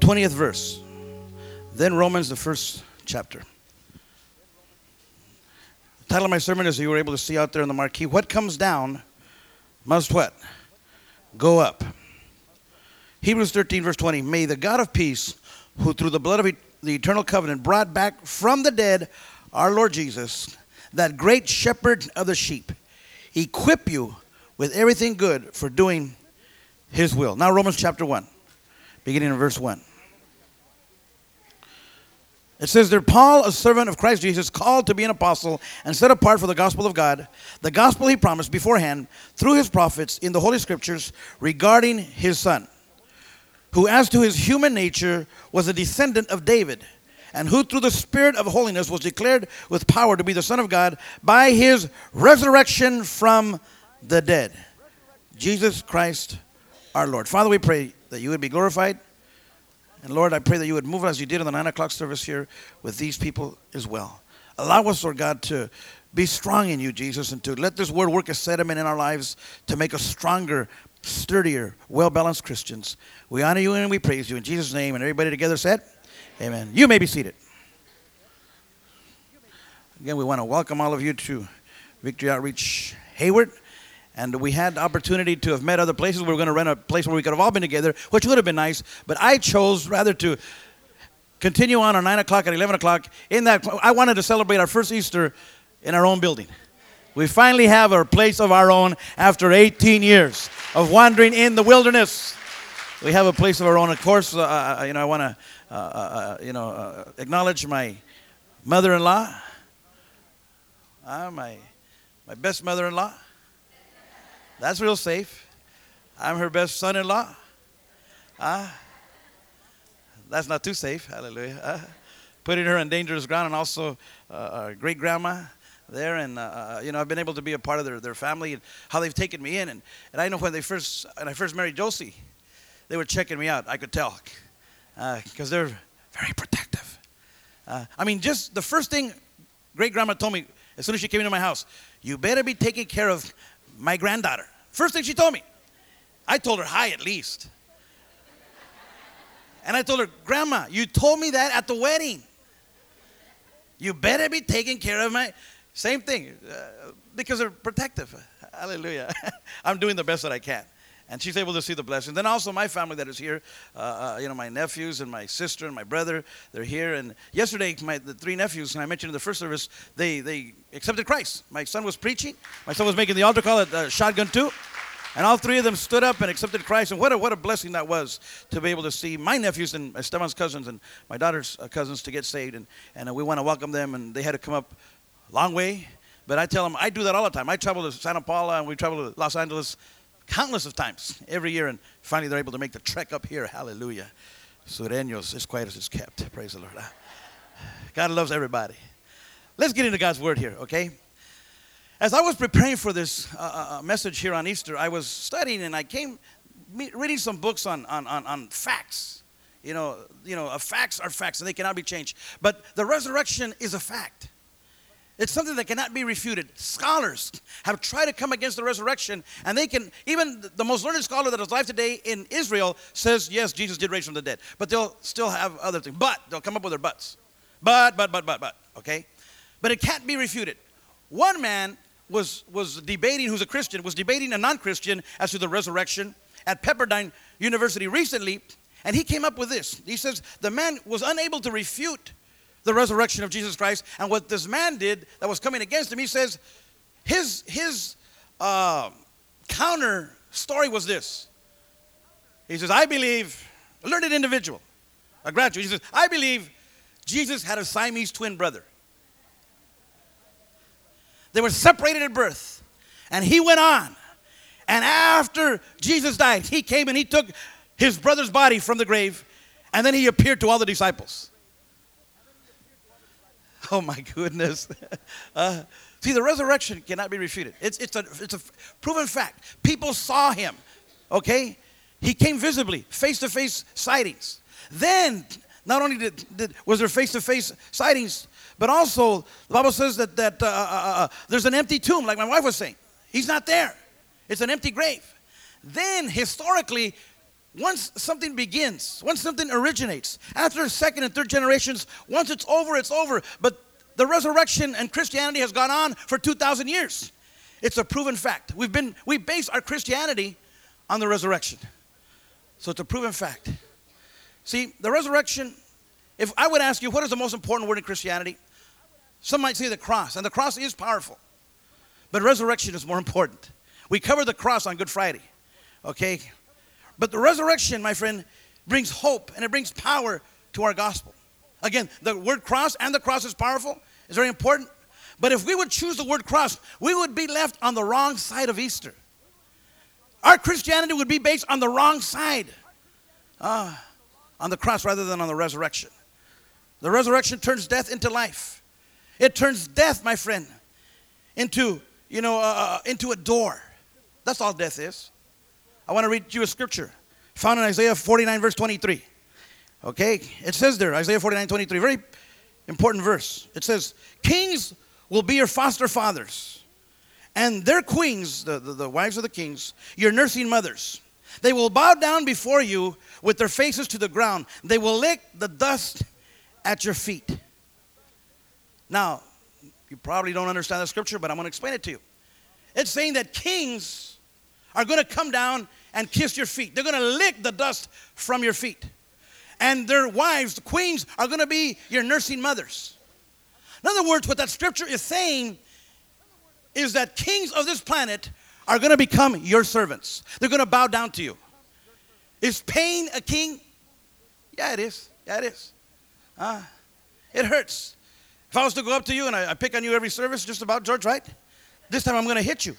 the 20th verse. Then Romans, the first chapter. The title of my sermon is you were able to see out there in the marquee. What comes down must what? Go up. Hebrews 13, verse 20. May the God of peace, who through the blood of the eternal covenant brought back from the dead our Lord Jesus, that great shepherd of the sheep, equip you with everything good for doing his will. Now, Romans chapter 1, beginning in verse 1. It says there, Paul, a servant of Christ Jesus, called to be an apostle and set apart for the gospel of God, the gospel he promised beforehand through his prophets in the Holy Scriptures regarding his son, who, as to his human nature, was a descendant of David, and who, through the Spirit of holiness, was declared with power to be the Son of God by his resurrection from the dead. Jesus Christ our Lord. Father, we pray that you would be glorified. And Lord, I pray that you would move as you did in the nine o'clock service here with these people as well. Allow us, Lord God, to be strong in you, Jesus, and to let this word work a sediment in our lives to make us stronger, sturdier, well balanced Christians. We honor you and we praise you in Jesus' name. And everybody together said, Amen. You may be seated. Again, we want to welcome all of you to Victory Outreach Hayward. And we had the opportunity to have met other places. We were going to rent a place where we could have all been together, which would have been nice. But I chose rather to continue on at 9 o'clock and 11 o'clock. In that, I wanted to celebrate our first Easter in our own building. We finally have a place of our own after 18 years of wandering in the wilderness. We have a place of our own. Of course, uh, uh you know, I want to, uh, uh, uh, you know, uh, acknowledge my mother-in-law, my, my best mother-in-law. That's real safe. I'm her best son in law. Ah, that's not too safe. Hallelujah. Uh, putting her on dangerous ground, and also uh, great grandma there. And, uh, uh, you know, I've been able to be a part of their, their family and how they've taken me in. And, and I know when they first, when I first married Josie, they were checking me out. I could tell because uh, they're very protective. Uh, I mean, just the first thing great grandma told me as soon as she came into my house, you better be taking care of my granddaughter. First thing she told me. I told her hi at least. And I told her, Grandma, you told me that at the wedding. You better be taking care of my. Same thing, uh, because they're protective. Hallelujah. I'm doing the best that I can. And she's able to see the blessing. Then also my family that is here, uh, uh, you know, my nephews and my sister and my brother, they're here. And yesterday, my the three nephews, and I mentioned in the first service, they they accepted Christ. My son was preaching. My son was making the altar call at uh, Shotgun 2. And all three of them stood up and accepted Christ. And what a, what a blessing that was to be able to see my nephews and Esteban's cousins and my daughter's uh, cousins to get saved. And, and uh, we want to welcome them. And they had to come up a long way. But I tell them, I do that all the time. I travel to Santa Paula and we travel to Los Angeles countless of times every year. And finally, they're able to make the trek up here. Hallelujah. Sureños, as quiet as it's kept. Praise the Lord. God loves everybody. Let's get into God's word here, okay? As I was preparing for this uh, uh, uh, message here on Easter, I was studying and I came reading some books on, on, on, on facts. You know, you know, uh, facts are facts and they cannot be changed. But the resurrection is a fact. It's something that cannot be refuted. Scholars have tried to come against the resurrection, and they can, even the most learned scholar that is alive today in Israel says, yes, Jesus did raise from the dead. But they'll still have other things. But, they'll come up with their buts. But, but, but, but, but, okay? But it can't be refuted. One man was, was debating, who's a Christian, was debating a non Christian as to the resurrection at Pepperdine University recently, and he came up with this. He says, The man was unable to refute the resurrection of Jesus Christ, and what this man did that was coming against him, he says, his, his uh, counter story was this. He says, I believe, a learned individual, a graduate, he says, I believe Jesus had a Siamese twin brother. They were separated at birth. And he went on. And after Jesus died, he came and he took his brother's body from the grave. And then he appeared to all the disciples. Oh my goodness. Uh, see, the resurrection cannot be refuted. It's, it's, a, it's a proven fact. People saw him, okay? He came visibly, face to face sightings. Then, not only did, did was there face to face sightings, but also, the Bible says that, that uh, uh, uh, uh, there's an empty tomb, like my wife was saying. He's not there, it's an empty grave. Then, historically, once something begins, once something originates, after second and third generations, once it's over, it's over. But the resurrection and Christianity has gone on for 2,000 years. It's a proven fact. We've been, we base our Christianity on the resurrection. So it's a proven fact. See, the resurrection, if I would ask you, what is the most important word in Christianity? Some might say the cross, and the cross is powerful. But resurrection is more important. We cover the cross on Good Friday, okay? But the resurrection, my friend, brings hope and it brings power to our gospel. Again, the word cross and the cross is powerful, it's very important. But if we would choose the word cross, we would be left on the wrong side of Easter. Our Christianity would be based on the wrong side, uh, on the cross rather than on the resurrection. The resurrection turns death into life. It turns death, my friend, into you know uh, uh into a door. That's all death is. I want to read you a scripture found in Isaiah 49, verse 23. Okay, it says there, Isaiah 49, 23, very important verse. It says, Kings will be your foster fathers, and their queens, the, the, the wives of the kings, your nursing mothers. They will bow down before you with their faces to the ground. They will lick the dust at your feet. Now, you probably don't understand the scripture, but I'm going to explain it to you. It's saying that kings are going to come down and kiss your feet. They're going to lick the dust from your feet. And their wives, the queens, are going to be your nursing mothers. In other words, what that scripture is saying is that kings of this planet are going to become your servants. They're going to bow down to you. Is pain a king? Yeah, it is. Yeah, it is. Uh, it hurts. If I was to go up to you and I, I pick on you every service, just about, George, right? This time I'm going to hit you.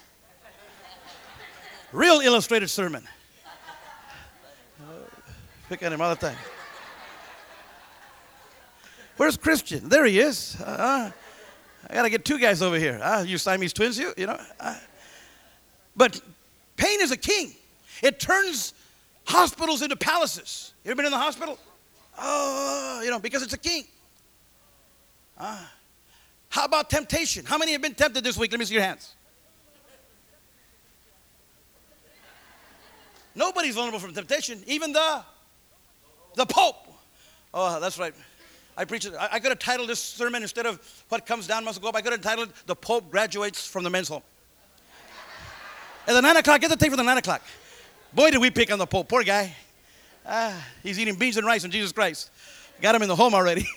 Real illustrated sermon. pick on him all the time. Where's Christian? There he is. Uh, I got to get two guys over here. Uh, you Siamese twins, you, you know. Uh, but pain is a king. It turns hospitals into palaces. You ever been in the hospital? Oh, you know, because it's a king. Uh, how about temptation? How many have been tempted this week? Let me see your hands. Nobody's vulnerable from temptation, even the the Pope. Oh, that's right. I preach it. I, I could have titled this sermon instead of "What Comes Down Must Go Up." I could have titled "The Pope Graduates from the Men's Home." At the nine o'clock, get the tape for the nine o'clock. Boy, did we pick on the Pope. Poor guy. Ah, he's eating beans and rice in Jesus Christ. Got him in the home already.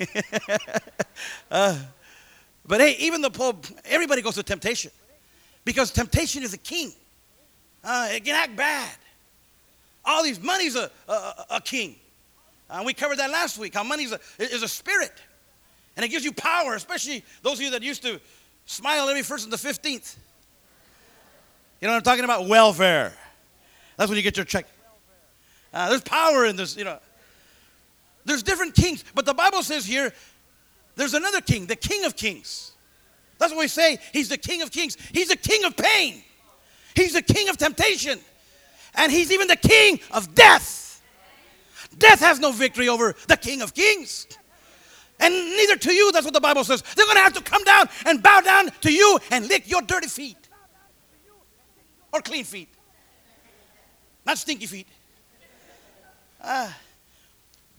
uh, but hey, even the Pope, everybody goes to temptation because temptation is a king. Uh, it can act bad. All these money's a, a, a king. And we covered that last week. How money's a, is a spirit. And it gives you power, especially those of you that used to smile every first and the 15th. You know what I'm talking about? Welfare. That's when you get your check. Uh, there's power in this, you know. There's different kings, but the Bible says here there's another king, the king of kings. That's what we say. He's the king of kings. He's the king of pain. He's the king of temptation and he's even the king of death. Death has no victory over the king of kings. And neither to you, that's what the Bible says. They're going to have to come down and bow down to you and lick your dirty feet. Or clean feet. Not stinky feet. Uh,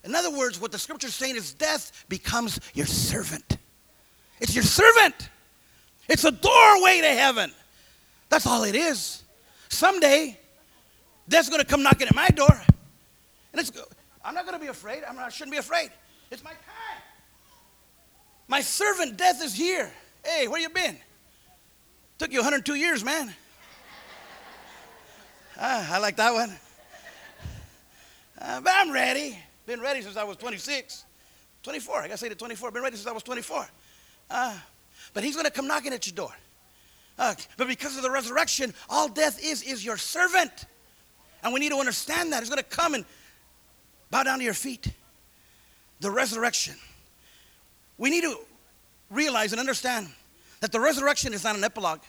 in other words, what the scripture is saying is death becomes your servant. It's your servant. It's a doorway to heaven. That's all it is. Someday, Death's going to come knocking at my door. And it's, I'm not going to be afraid. I'm not, I shouldn't be afraid. It's my time. My servant death is here. Hey, where you been? Took you 102 years, man. ah, I like that one. Uh, but I'm ready. Been ready since I was 26. 24. I got to say to 24. Been ready since I was 24. Uh, but he's going to come knocking at your door. Uh, but because of the resurrection, all death is is your servant. And we need to understand that. He's going to come and bow down to your feet. The resurrection. We need to realize and understand that the resurrection is not an epilogue.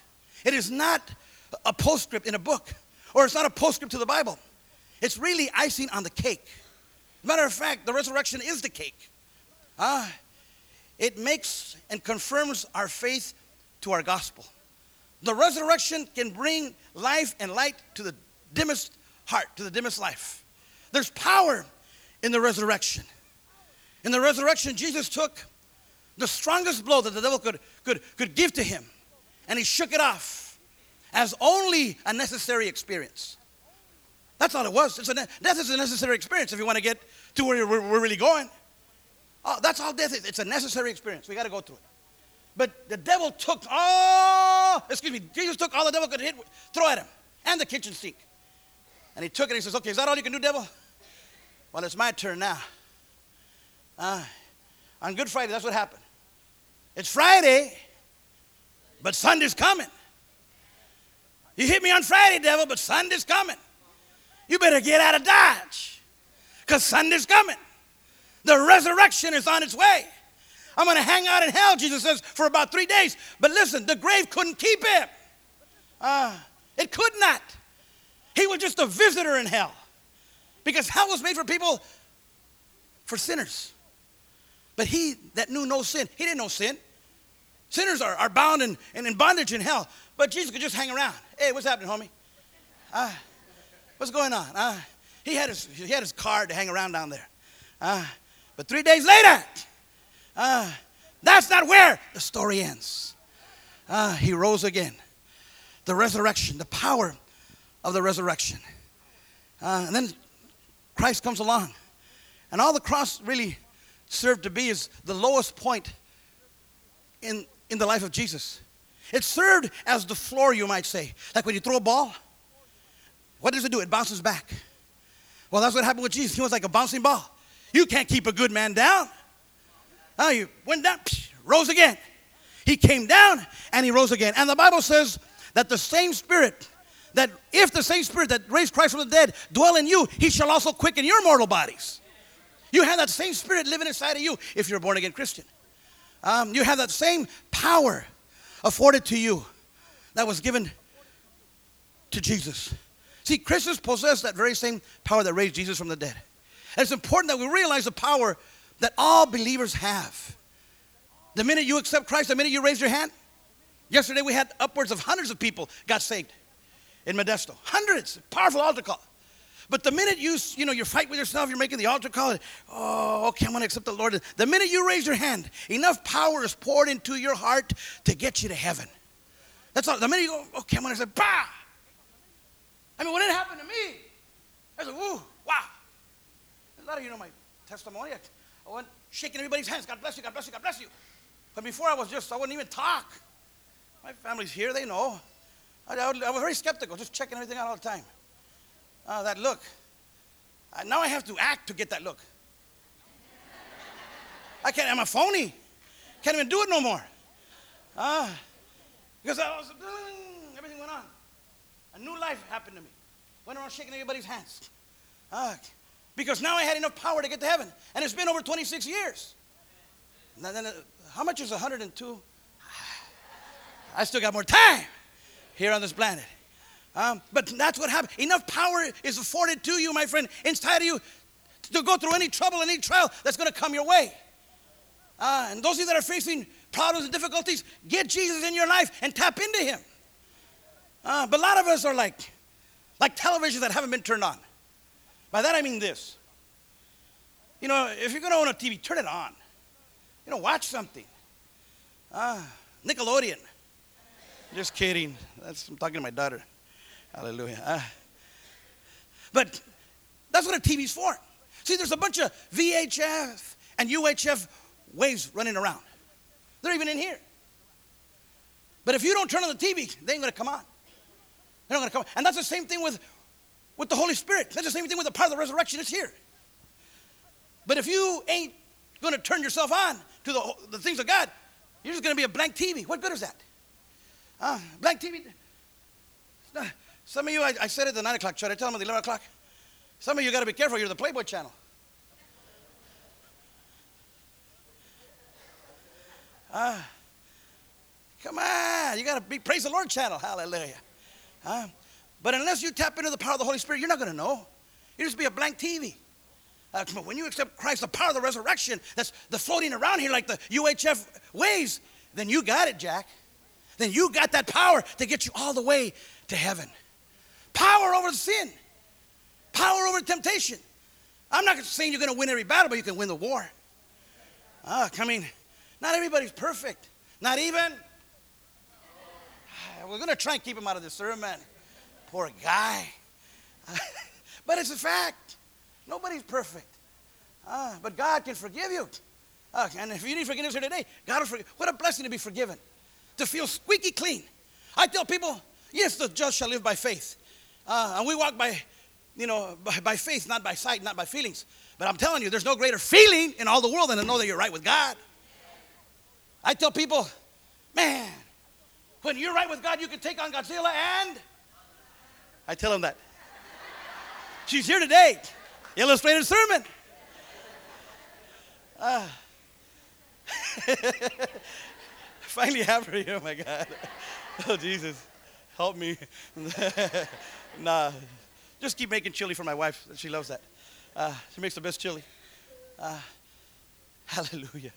It is not a postscript in a book, or it's not a postscript to the Bible. It's really icing on the cake. Matter of fact, the resurrection is the cake. Ah, it makes and confirms our faith to our gospel. The resurrection can bring life and light to the dimmest heart, to the dimmest life. there's power in the resurrection. In the resurrection, Jesus took the strongest blow that the devil could, could, could give to him, and he shook it off as only a necessary experience. That's all it was. It's a, death is a necessary experience if you want to get to where we're, really going. Oh, that's all death is. It's a necessary experience. We got to go through it. But the devil took all, excuse me, Jesus took all the devil could hit, throw at him, and the kitchen sink. And he took it and he says, Okay, is that all you can do, devil? Well, it's my turn now. Uh, on Good Friday, that's what happened. It's Friday, but Sunday's coming. You hit me on Friday, devil, but Sunday's coming. You better get out of Dodge because Sunday's coming. The resurrection is on its way. I'm going to hang out in hell, Jesus says, for about three days. But listen, the grave couldn't keep him. Uh, it could not. He was just a visitor in hell. Because hell was made for people, for sinners. But he that knew no sin, he didn't know sin. Sinners are, are bound and in, bondage in hell. But Jesus could just hang around. Hey, what's happening, homie? Uh, what's going on? Uh, he, had his, he had his card to hang around down there. Uh, but three days later, uh, that's not where the story ends. Uh, he rose again. The resurrection, the power of the resurrection. Uh, and then Christ comes along. And all the cross really served to be is the lowest point in, in the life of Jesus. It served as the floor, you might say. Like when you throw a ball, what does it do? It bounces back. Well, that's what happened with Jesus. He was like a bouncing ball. You can't keep a good man down. Oh, you went down, psh, rose again. He came down and he rose again. And the Bible says that the same spirit that if the same spirit that raised Christ from the dead dwell in you, he shall also quicken your mortal bodies. You have that same spirit living inside of you if you're a born again Christian. Um, you have that same power afforded to you that was given to Jesus. See, Christians possess that very same power that raised Jesus from the dead. And it's important that we realize the power that all believers have. The minute you accept Christ, the minute you raise your hand, yesterday we had upwards of hundreds of people got saved in Modesto. Hundreds, powerful altar call. But the minute you, you know, you fight with yourself, you're making the altar call, oh, okay, I'm to accept the Lord. The minute you raise your hand, enough power is poured into your heart to get you to heaven. That's all. The minute you go, okay, I'm to say, bah. I mean, when it happened to me, I said, ooh, wow. A lot of you know my testimony. I went shaking everybody's hands. God bless you, God bless you, God bless you. But before I was just, I wouldn't even talk. My family's here, they know. I, I, was very skeptical, just checking everything out all the time. Uh, that look. Now I have to act to get that look. I can't, I'm a phony. Can't even do it no more. Uh, because I was, everything went on. A new life happened to me. Went around shaking everybody's hands. Uh, because now I had enough power to get to heaven. And it's been over 26 years. Now, then, uh, how much is 102? I still got more time here on this planet. Um, but that's what happened. Enough power is afforded to you, my friend, inside of you to go through any trouble, any trial that's going to come your way. Uh, and those of you that are facing problems and difficulties, get Jesus in your life and tap into Him. Uh, but a lot of us are like, like televisions that haven't been turned on. By that I mean this. You know, if you're going to own a TV, turn it on. You know, watch something. Uh, Nickelodeon. Just kidding. That's, I'm talking to my daughter. Hallelujah. Uh, but that's what a TV's for. See, there's a bunch of VHF and UHF waves running around. They're even in here. But if you don't turn on the TV, they ain't gonna come on. They're not gonna come. On. And that's the same thing with, with the Holy Spirit. That's the same thing with the power of the resurrection. It's here. But if you ain't gonna turn yourself on to the, the things of God, you're just gonna be a blank TV. What good is that? Uh, blank TV. Some of you, I, I said it at the 9 o'clock. Should I tell them at the 11 o'clock? Some of you got to be careful. You're the Playboy channel. Uh, come on. You got to be Praise the Lord channel. Hallelujah. Uh, but unless you tap into the power of the Holy Spirit, you're not going to know. You just be a blank TV. Uh, when you accept Christ, the power of the resurrection that's the floating around here like the UHF waves, then you got it, Jack then you got that power to get you all the way to heaven. Power over sin, power over temptation, I'm not saying you're going to win every battle, but you can win the war. Ah, I mean, not everybody's perfect. Not even. We're going to try and keep him out of the sermon. Poor guy. but it's a fact. Nobody's perfect. Ah, but God can forgive you. Uh, and if you need forgiveness here today, God will forgive. What a blessing to be forgiven, to feel squeaky clean. I tell people, yes, the just shall live by faith. Uh, and we walk by, you know, by, by faith, not by sight, not by feelings. But I'm telling you, there's no greater feeling in all the world than to know that you're right with God. I tell people, man, when you're right with God, you can take on Godzilla and I tell them that. She's here today. Illustrated sermon. Uh, finally have her here, oh my God. Oh, Jesus. Help me. nah. Just keep making chili for my wife. She loves that. Uh, she makes the best chili. Uh, hallelujah.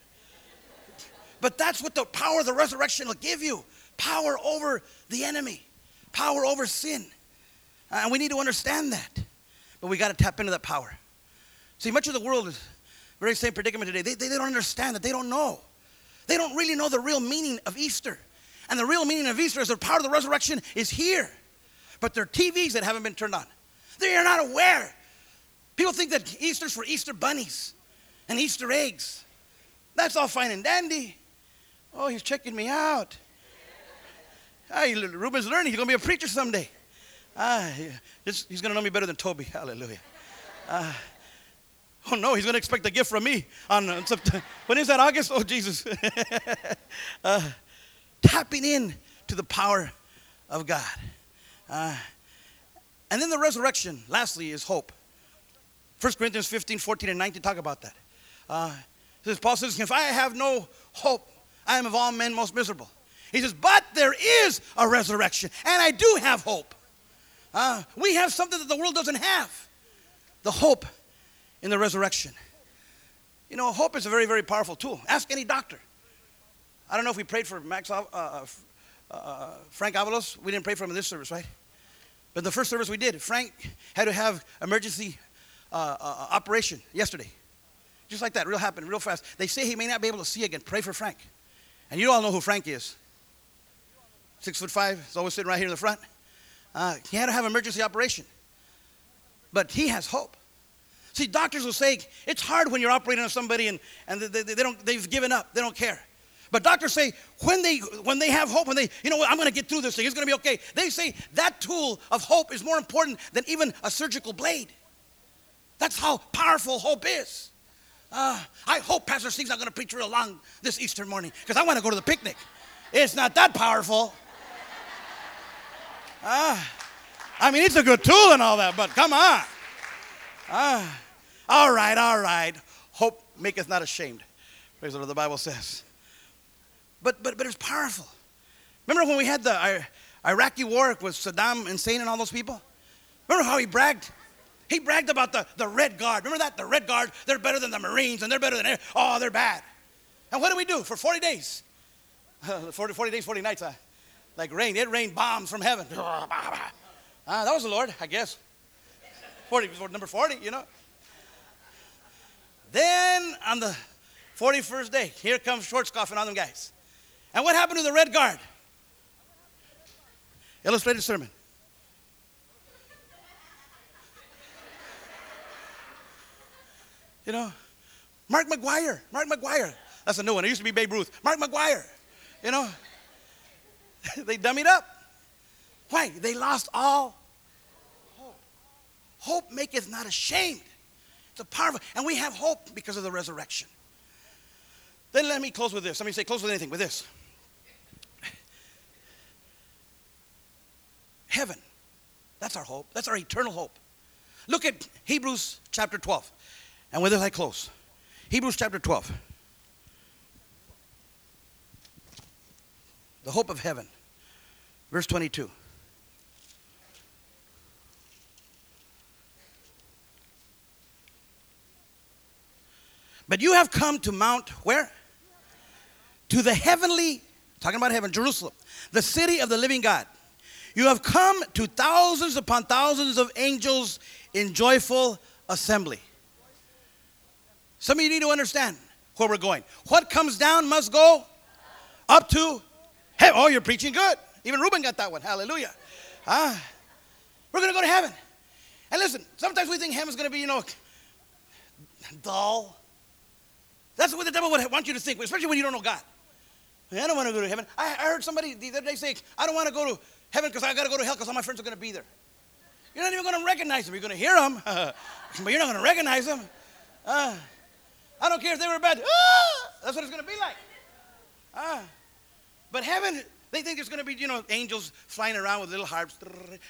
But that's what the power of the resurrection will give you power over the enemy, power over sin. Uh, and we need to understand that. But we got to tap into that power. See, much of the world is very same predicament today. They, they, they don't understand that. They don't know. They don't really know the real meaning of Easter. And the real meaning of Easter is the power of the resurrection is here. But there are TVs that haven't been turned on. They are not aware. People think that Easter's for Easter bunnies and Easter eggs. That's all fine and dandy. Oh, he's checking me out. Hey, Ruben's learning. He's going to be a preacher someday. Ah, he's, he's going to know me better than Toby. Hallelujah. Ah, Oh no, he's going to expect a gift from me on uh, September. When is that? August? Oh Jesus. uh, tapping in to the power of God. Uh, and then the resurrection, lastly, is hope. 1 Corinthians 15, 14, and 19 talk about that. Uh, says, Paul says, If I have no hope, I am of all men most miserable. He says, But there is a resurrection, and I do have hope. Uh, we have something that the world doesn't have the hope in the resurrection. You know, hope is a very, very powerful tool. Ask any doctor. I don't know if we prayed for Max, uh, uh, uh, Frank Avalos. We didn't pray for him in this service, right? But the first service we did, Frank had to have emergency uh, uh, operation yesterday. Just like that, real happened, real fast. They say he may not be able to see again. Pray for Frank. And you all know who Frank is. Six foot five, he's always sitting right here in the front. Uh, he had to have emergency operation. But he has hope. See, doctors will say it's hard when you're operating on somebody and, and they, they, they don't, they've given up, they don't care. But doctors say when they when they have hope, when they, you know what, I'm gonna get through this thing, it's gonna be okay. They say that tool of hope is more important than even a surgical blade. That's how powerful hope is. Uh, I hope Pastor Steve's not gonna preach real long this Easter morning because I want to go to the picnic. It's not that powerful. Uh, I mean, it's a good tool and all that, but come on. Ah. All right, all right. Hope maketh not ashamed. Praise the Lord, the Bible says. But, but, but it's powerful. Remember when we had the Iraqi war with Saddam Hussein and all those people? Remember how he bragged? He bragged about the, the Red Guard. Remember that? The Red Guard, they're better than the Marines and they're better than, oh, they're bad. And what did we do for 40 days? 40, 40 days, 40 nights, uh, like rain. It rained bombs from heaven. Uh, that was the Lord, I guess. 40, number 40, you know. Then on the 41st day, here comes Schwarzkopf and all them guys. And what happened to the Red Guard? Illustrated sermon. You know, Mark McGwire, Mark McGwire. That's a new one. It used to be Babe Ruth. Mark McGwire. You know, they dummied up. Why? They lost all hope. Hope maketh not ashamed. It's power powerful, and we have hope because of the resurrection. Then let me close with this. Let me say, close with anything, with this. Heaven. That's our hope. That's our eternal hope. Look at Hebrews chapter 12. And with this I close. Hebrews chapter 12. The hope of heaven. Verse 22. But you have come to Mount where? To the heavenly, talking about heaven, Jerusalem, the city of the living God. You have come to thousands upon thousands of angels in joyful assembly. Some of you need to understand where we're going. What comes down must go up to heaven. Oh, you're preaching good. Even Reuben got that one. Hallelujah. Ah, we're going to go to heaven. And listen, sometimes we think heaven's going to be, you know, dull. That's what the devil would want you to think, especially when you don't know God. I don't want to go to heaven. I, heard somebody the other day say, I don't want to go to heaven because I got to go to hell because all my friends are going to be there. You're not even going to recognize them. You're going to hear them, but you're not going to recognize them. Uh, I don't care if they were bad. Ah, that's what it's going to be like. Ah. But heaven, they think there's going to be, you know, angels flying around with little harps.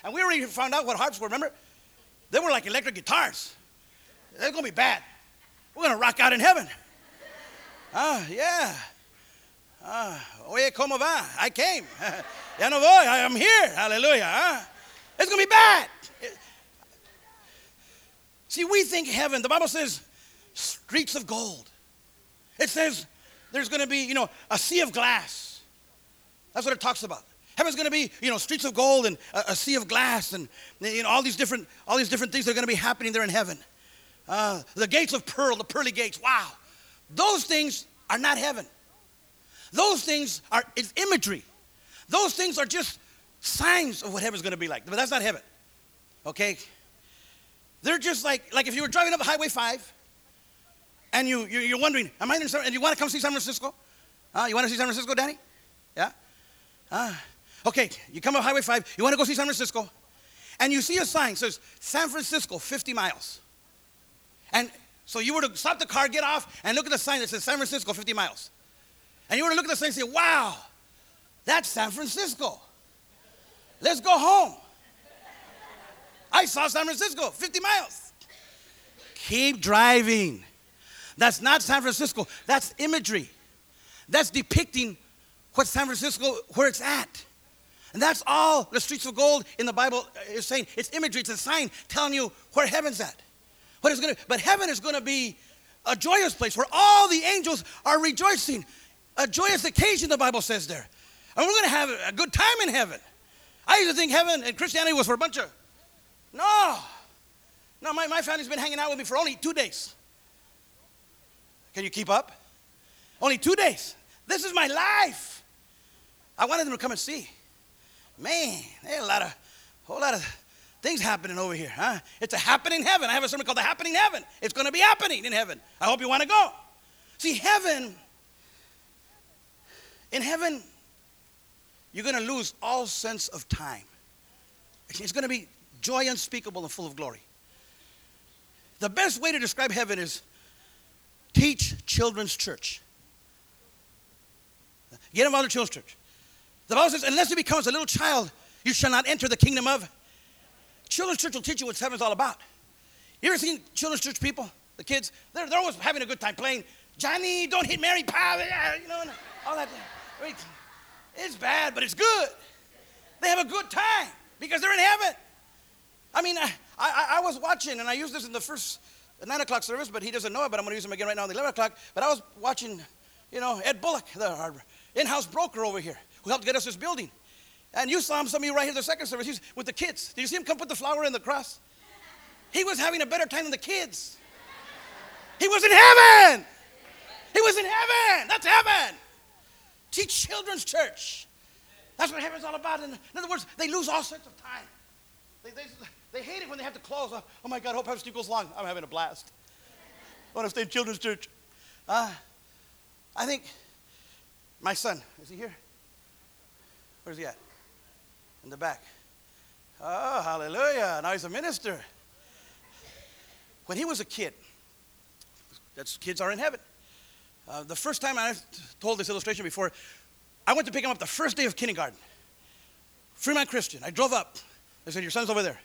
And we already found out what harps were, remember? They were like electric guitars. They're going to be bad. We're going to rock out in heaven. Ah, yeah. Ah, oye, ¿cómo va? I came. ya no voy. I am here. Hallelujah. Ah. It's going to be bad. See, we think heaven, the Bible says streets of gold. It says there's going to be, you know, a sea of glass. That's what it talks about. Heaven's going to be, you know, streets of gold and a, a, sea of glass and you know all these different all these different things that are going to be happening there in heaven. Uh, the gates of pearl, the pearly gates. Wow, those things are not heaven. Those things are it's imagery. Those things are just signs of what heaven's going to be like. But that's not heaven. Okay? They're just like like if you were driving up Highway 5 and you, you are wondering, am I in San, and you want to come see San Francisco? Uh, you want to see San Francisco, Danny? Yeah? Uh, okay, you come up Highway 5, you want to go see San Francisco, and you see a sign says San Francisco, 50 miles. And so you were to stop the car, get off, and look at the sign that says San Francisco, 50 miles. And you were to look at the sign and say, wow, that's San Francisco. Let's go home. I saw San Francisco, 50 miles. Keep driving. That's not San Francisco. That's imagery. That's depicting what San Francisco, where it's at. And that's all the streets of gold in the Bible is saying. It's imagery, it's a sign telling you where heaven's at. What is gonna, but heaven is going to be a joyous place where all the angels are rejoicing. A joyous occasion, the Bible says there. And we're going to have a good time in heaven. I used to think heaven and Christianity was for a bunch of. No. No, my, my family's been hanging out with me for only two days. Can you keep up? Only two days. This is my life. I wanted them to come and see. Man, there's a lot of, whole lot of things happening over here, huh? It's a happening heaven. I have a sermon called The Happening Heaven. It's going to be happening in heaven. I hope you want to go. See, heaven, in heaven, you're going to lose all sense of time. It's going to be joy unspeakable and full of glory. The best way to describe heaven is Teach children's church. Get involved in children's church. The Bible says, unless he becomes a little child, you shall not enter the kingdom of. Children's church will teach you what heaven's all about. You ever seen children's church people? The kids, they're, they're always having a good time playing. Johnny, don't hit Mary, pal. You know, all that. It's bad, but it's good. They have a good time because they're in heaven. I mean, I, I, I was watching, and I used this in the first 9 o'clock service, but he doesn't know it, but I'm going to use him again right now at the 11 o'clock. But I was watching, you know, Ed Bullock, the in-house broker over here, who helped get us this building. And you saw him, some of you right here, the second service, he's with the kids. Did you see him come put the flower in the cross? He was having a better time than the kids. He was in heaven. He was in heaven. That's heaven. Teach children's church. That's what heaven's all about. In, other words, they lose all sense of time. They, they, they hate it when they have to close. Oh, oh my God, I hope Pastor Steve goes long. I'm having a blast. I want to stay in children's church. Uh, I think my son, is he here? Where's he at? In the back. Oh, hallelujah. Now he's a minister. When he was a kid, that's kids are in heaven. Uh, the first time I told this illustration before, I went to pick him up the first day of kindergarten. Fremont Christian. I drove up. They said, Your son's over there.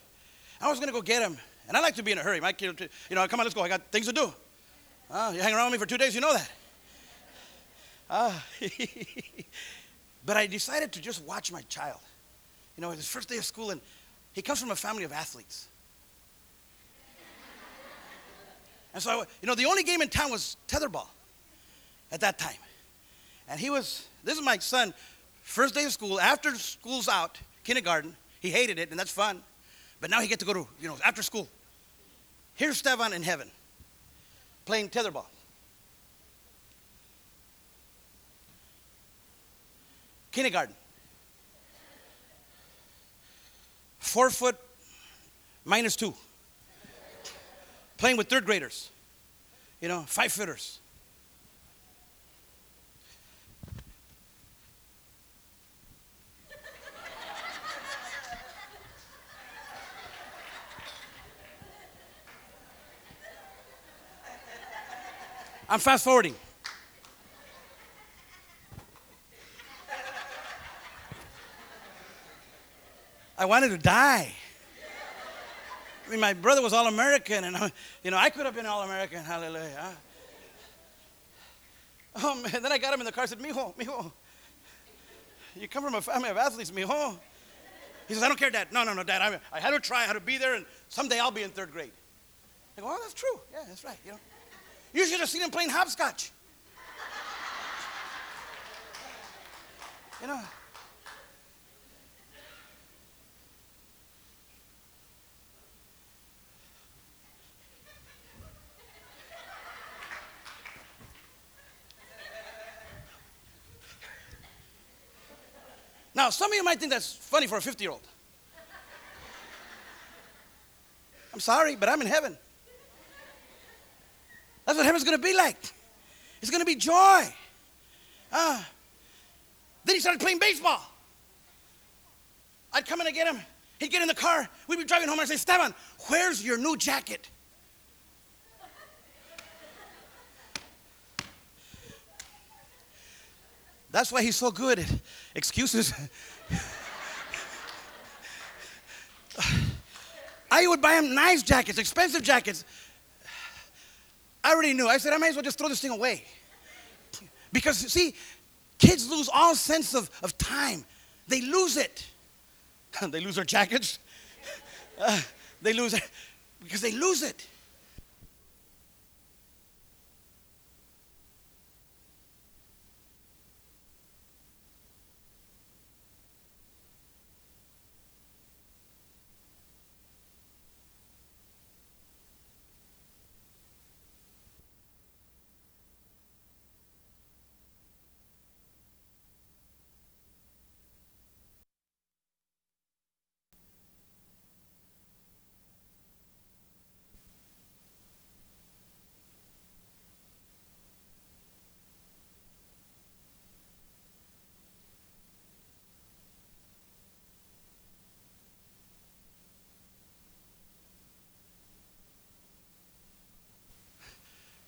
I was going to go get him. And I like to be in a hurry. My kid, you know, come on, let's go. I got things to do. Uh, you hang around with me for two days, you know that. Uh, but I decided to just watch my child you know, his first day of school, and he comes from a family of athletes. And so, I, you know, the only game in town was tetherball at that time. And he was, this is my son, first day of school, after school's out, kindergarten. He hated it, and that's fun. But now he gets to go to, you know, after school. Here's Stefan in heaven playing tetherball. Kindergarten. Four foot minus two. Playing with third graders. You know, five footers. I'm fast forwarding. Wanted to die. I mean, my brother was all American, and I, you know, I could have been all American. Hallelujah. Oh man! Then I got him in the car. I said, "Mijo, mijo, you come from a family of athletes, mijo." He says, "I don't care, Dad. No, no, no, Dad. I, I had to try. I had to be there, and someday I'll be in third grade." I go, "Oh, that's true. Yeah, that's right. You know, you should have seen him playing hopscotch." You know. Now, some of you might think that's funny for a 50 year old. I'm sorry, but I'm in heaven. That's what heaven's gonna be like. It's gonna be joy. Uh, then he started playing baseball. I'd come in to get him. He'd get in the car. We'd be driving home. and I'd say, Esteban, where's your new jacket? That's why he's so good at excuses. I would buy him nice jackets, expensive jackets. I already knew. I said, I might as well just throw this thing away. Because, see, kids lose all sense of, of time. They lose it. they lose their jackets. Uh, they lose it because they lose it.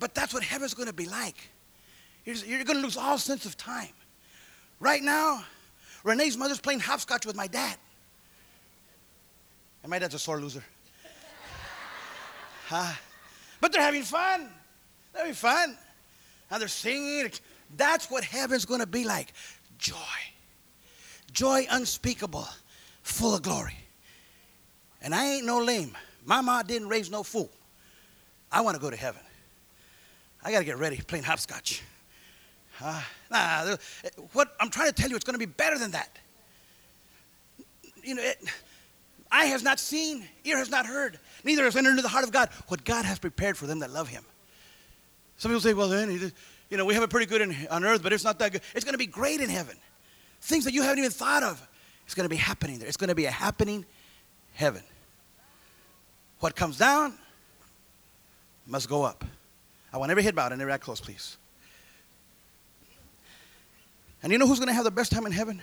But that's what heaven's going to be like. You're, you're going to lose all sense of time. Right now, Renee's mother's playing hopscotch with my dad. And my dad's a sore loser. huh? But they're having fun. They're having fun. And they're singing. That's what heaven's going to be like joy. Joy unspeakable, full of glory. And I ain't no lame. My mom didn't raise no fool. I want to go to heaven. I got to get ready playing hopscotch. Uh, nah, what I'm trying to tell you, it's going to be better than that. You know, it, eye has not seen, ear has not heard, neither has entered into the heart of God what God has prepared for them that love Him. Some people say, well, then, you know, we have it pretty good in, on earth, but it's not that good. It's going to be great in heaven. Things that you haven't even thought of, it's going to be happening there. It's going to be a happening heaven. What comes down must go up. I want every head bowed and every eye closed, please. And you know who's going to have the best time in heaven?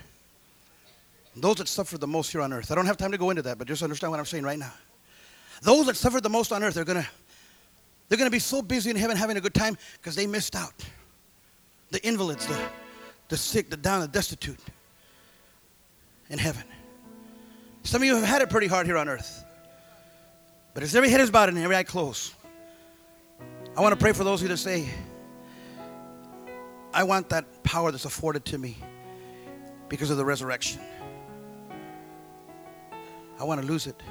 Those that suffer the most here on earth. I don't have time to go into that, but just understand what I'm saying right now. Those that suffer the most on earth, they're going to they're going to be so busy in heaven having a good time because they missed out. The invalids, the, the sick, the down, the destitute in heaven. Some of you have had it pretty hard here on earth. But as every head is bowed and every eye closed, I want to pray for those who say, I want that power that's afforded to me because of the resurrection. I want to lose it.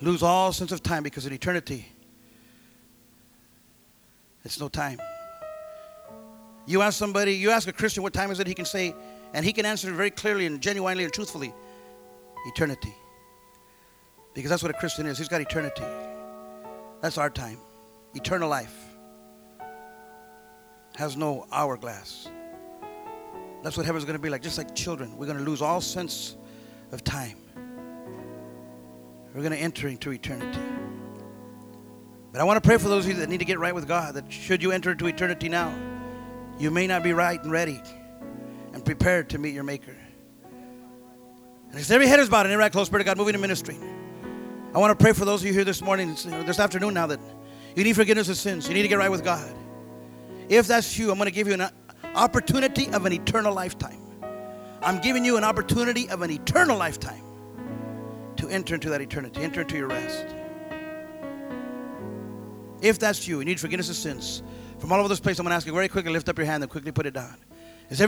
Lose all sense of time because in eternity, it's no time. You ask somebody, you ask a Christian what time is it, he can say, and he can answer very clearly and genuinely and truthfully eternity. Because that's what a Christian is. He's got eternity. That's our time eternal life has no hourglass. That's what heaven's going to be like, just like children. We're going to lose all sense of time. We're going to enter into eternity. But I want to pray for those of you that need to get right with God, that should you enter into eternity now, you may not be right and ready and prepared to meet your Maker. And as every head is bowed and every eye closed, Spirit of God moving in ministry. I want to pray for those of you here this morning, this afternoon now, that you need forgiveness of sins. You need to get right with God. If that's you, I'm going to give you an opportunity of an eternal lifetime. I'm giving you an opportunity of an eternal lifetime to enter into that eternity, enter into your rest. If that's you, you need forgiveness of sins. From all over this place, I'm going to ask you very quickly lift up your hand and quickly put it down. Is